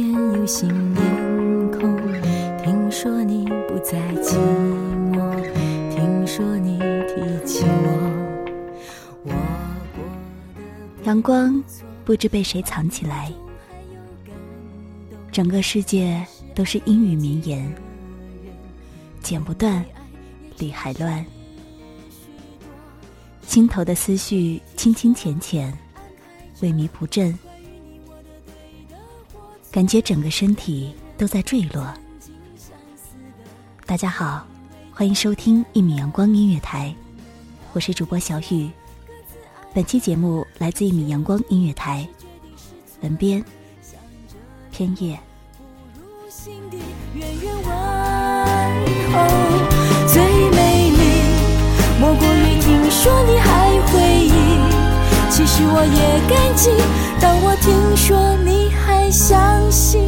你身边有新面孔，听说你不再寂寞，听说你提起我，我过得阳光不知被谁藏起来，整个世界都是阴雨绵延，剪不断，理还乱，心头的思绪清清浅浅，萎靡不振，感觉整个身体都在坠落。大家好，欢迎收听一米阳光音乐台，我是主播小雨。本期节目来自一米阳光音乐台，文编偏夜。最美丽莫过于听说你还会。其实我也感激，当我听说你还相信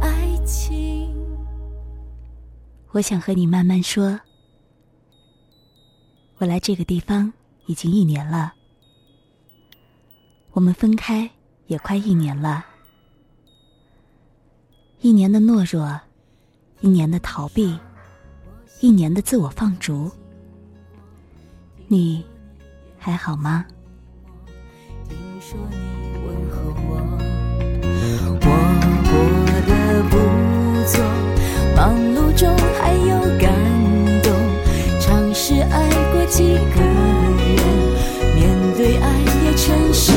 爱情。我想和你慢慢说。我来这个地方已经一年了，我们分开也快一年了。一年的懦弱，一年的逃避，一年的自我放逐。你还好吗？说你问候我，我过得不错，忙碌中还有感动。尝试爱过几个人，面对爱也诚实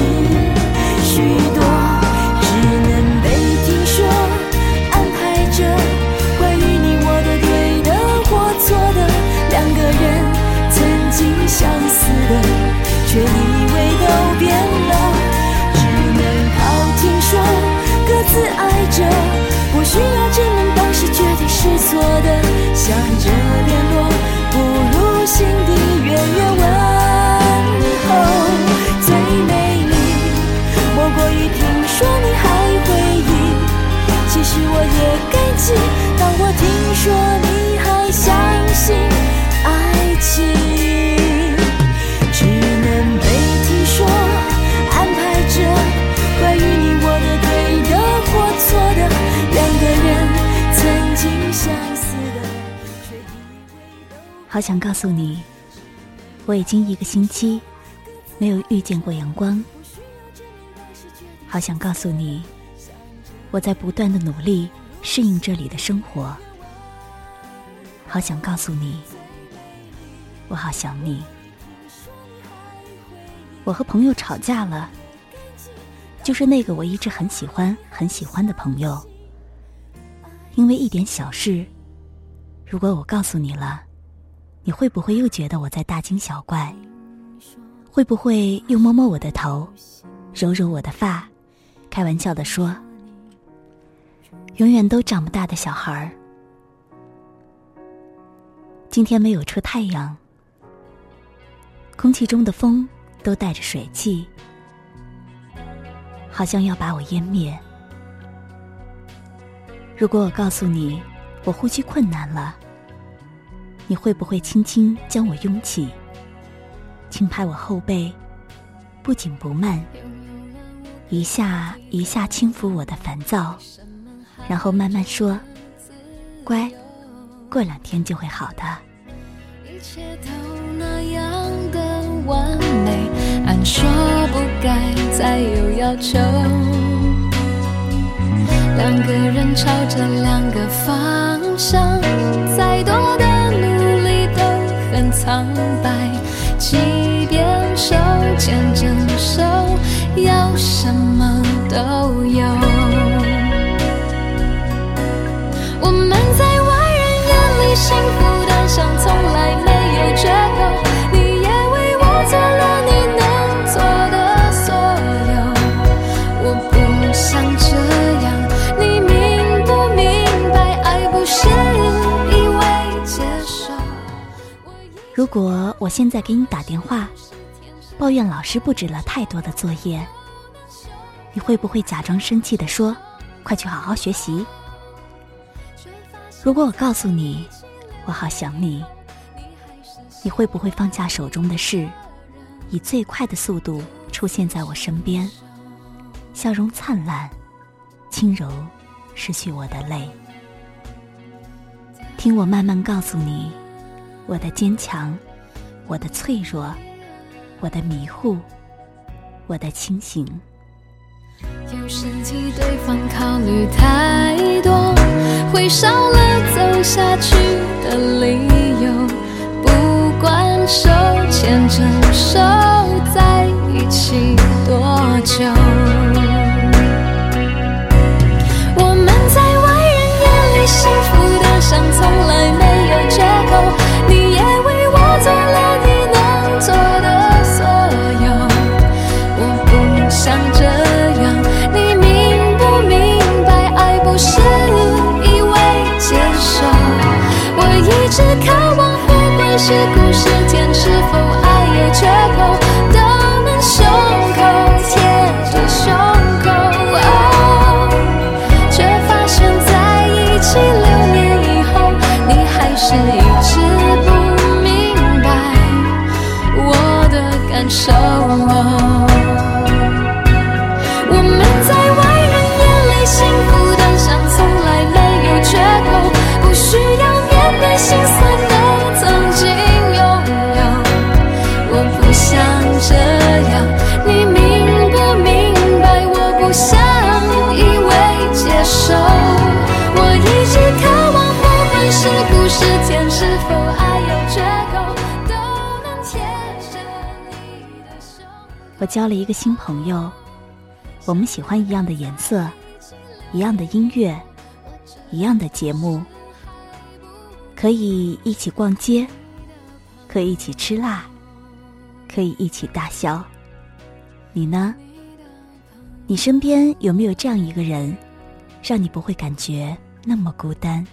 好想告诉你，我已经一个星期没有遇见过阳光。好想告诉你，我在不断的努力适应这里的生活。好想告诉你，我好想你。我和朋友吵架了，就是那个我一直很喜欢、很喜欢的朋友。因为一点小事，如果我告诉你了，你会不会又觉得我在大惊小怪？会不会又摸摸我的头，揉揉我的发，开玩笑的说：“永远都长不大的小孩儿。”今天没有出太阳，空气中的风都带着水汽，好像要把我湮灭。如果我告诉你我呼吸困难了，你会不会轻轻将我拥起？轻拍我后背，不紧不慢，一下一下轻抚我的烦躁，然后慢慢说：“乖，过两天就会好的。”一切都那样的完美，按说不该再有要求。两个人朝着两个方向，再多的苍白。即便手牵着手，要什么都有。我们在外人眼里幸福如果我现在给你打电话，抱怨老师布置了太多的作业，你会不会假装生气的说：“快去好好学习？”如果我告诉你我好想你，你会不会放下手中的事，以最快的速度出现在我身边，笑容灿烂，轻柔拭去我的泪？听我慢慢告诉你。我的坚强，我的脆弱，我的迷糊，我的清醒。有时替对方考虑太多，会少了走下去的理由。不管手牵着手在一起多久，我们在外人眼里幸福的像从来没渴望，不管是苦是甜，是否爱有缺口，我交了一个新朋友，我们喜欢一样的颜色，一样的音乐，一样的节目，可以一起逛街，可以一起吃辣，可以一起大笑。你呢？你身边有没有这样一个人，让你不会感觉那么孤单？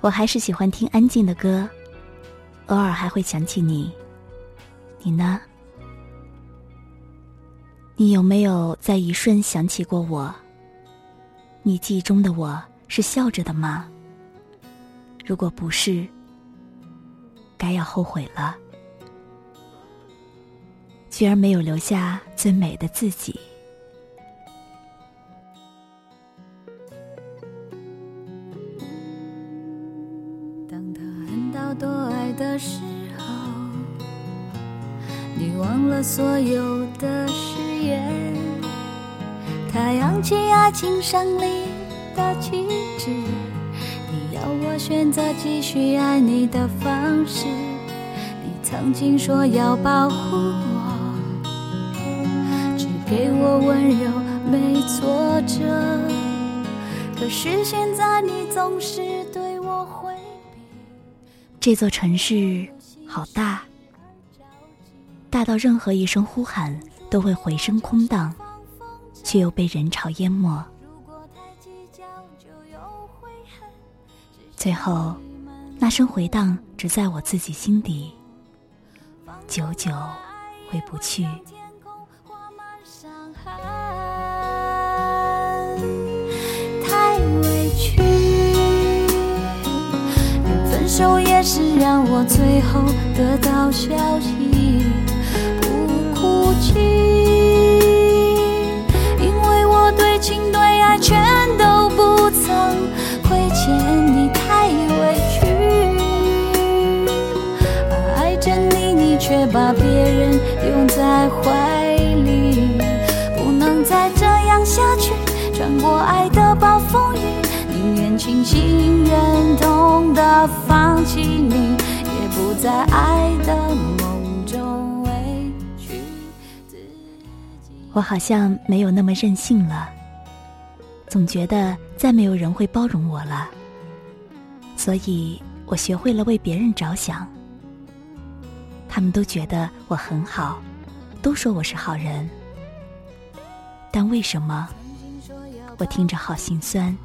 我还是喜欢听安静的歌，偶尔还会想起你。你呢？你有没有在一瞬想起过我？你记忆中的我是笑着的吗？如果不是，该要后悔了，居然没有留下最美的自己。所有的誓言。他扬起爱情胜利的旗帜，你要我选择继续爱你的方式。你曾经说要保护我，只给我温柔，没挫折。可是现在你总是对我回避。这座城市好大，大到任何一声呼喊都会回声空荡，却又被人潮淹没。最后，那声回荡只在我自己心底，久久回不去。太委屈，分手也是让我最后得到消息，情，因为我对情对爱全都不曾亏欠你，太委屈，爱着你，你却把别人拥在怀里，不能再这样下去。穿过爱的暴风雨，宁愿清醒忍痛的放弃你，也不在爱的梦我好像没有那么任性了，总觉得再没有人会包容我了，所以我学会了为别人着想。他们都觉得我很好，都说我是好人，但为什么？我听着好心酸，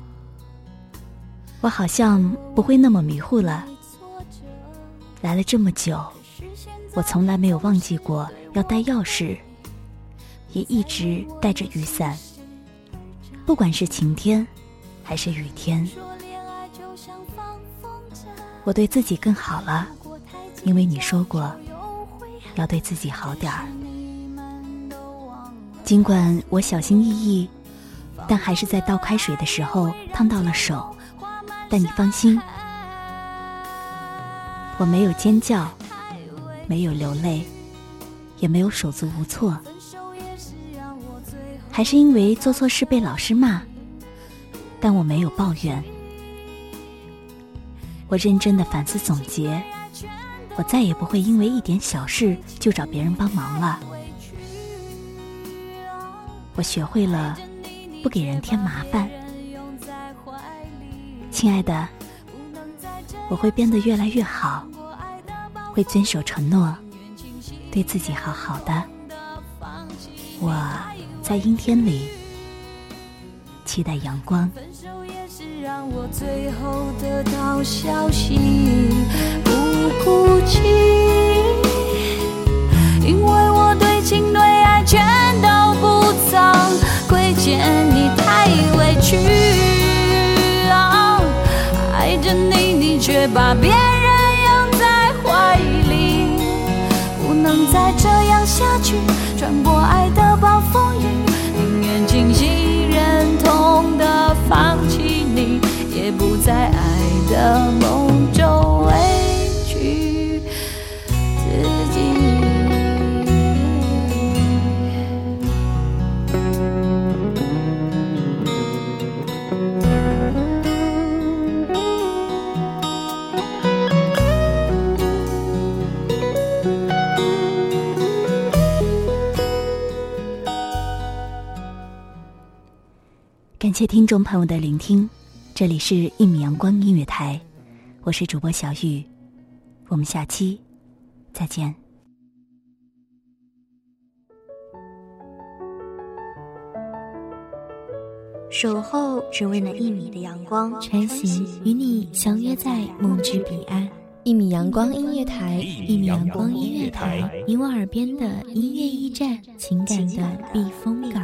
我好像不会那么迷糊了。来了这么久，我从来没有忘记过要带钥匙，也一直带着雨伞。不管是晴天，还是雨天，我对自己更好了，因为你说过要对自己好点儿。尽管我小心翼翼。但还是在倒开水的时候烫到了手，但你放心，我没有尖叫，没有流泪，也没有手足无措，还是因为做错事被老师骂，但我没有抱怨，我认真的反思总结，我再也不会因为一点小事就找别人帮忙了，我学会了。不给人添麻烦，亲爱的，我会变得越来越好，会遵守承诺，对自己好好的。我在阴天里期待阳光。分手也是让我最后得到消息，不哭泣因为我对情对爱全都不曾亏欠。去啊！爱着你，你却把别人拥在怀里，不能再这样下去。穿过爱的在爱的梦中委屈自己。感谢听众朋友的聆听，这里是《一米阳光音乐台》，我是主播小雨，我们下期再见。守候只为那一米的阳光，晨曦与你相约在梦之彼岸。一米阳光音乐台，一米阳光音乐台，你我耳边的音乐驿站，情感的避风港。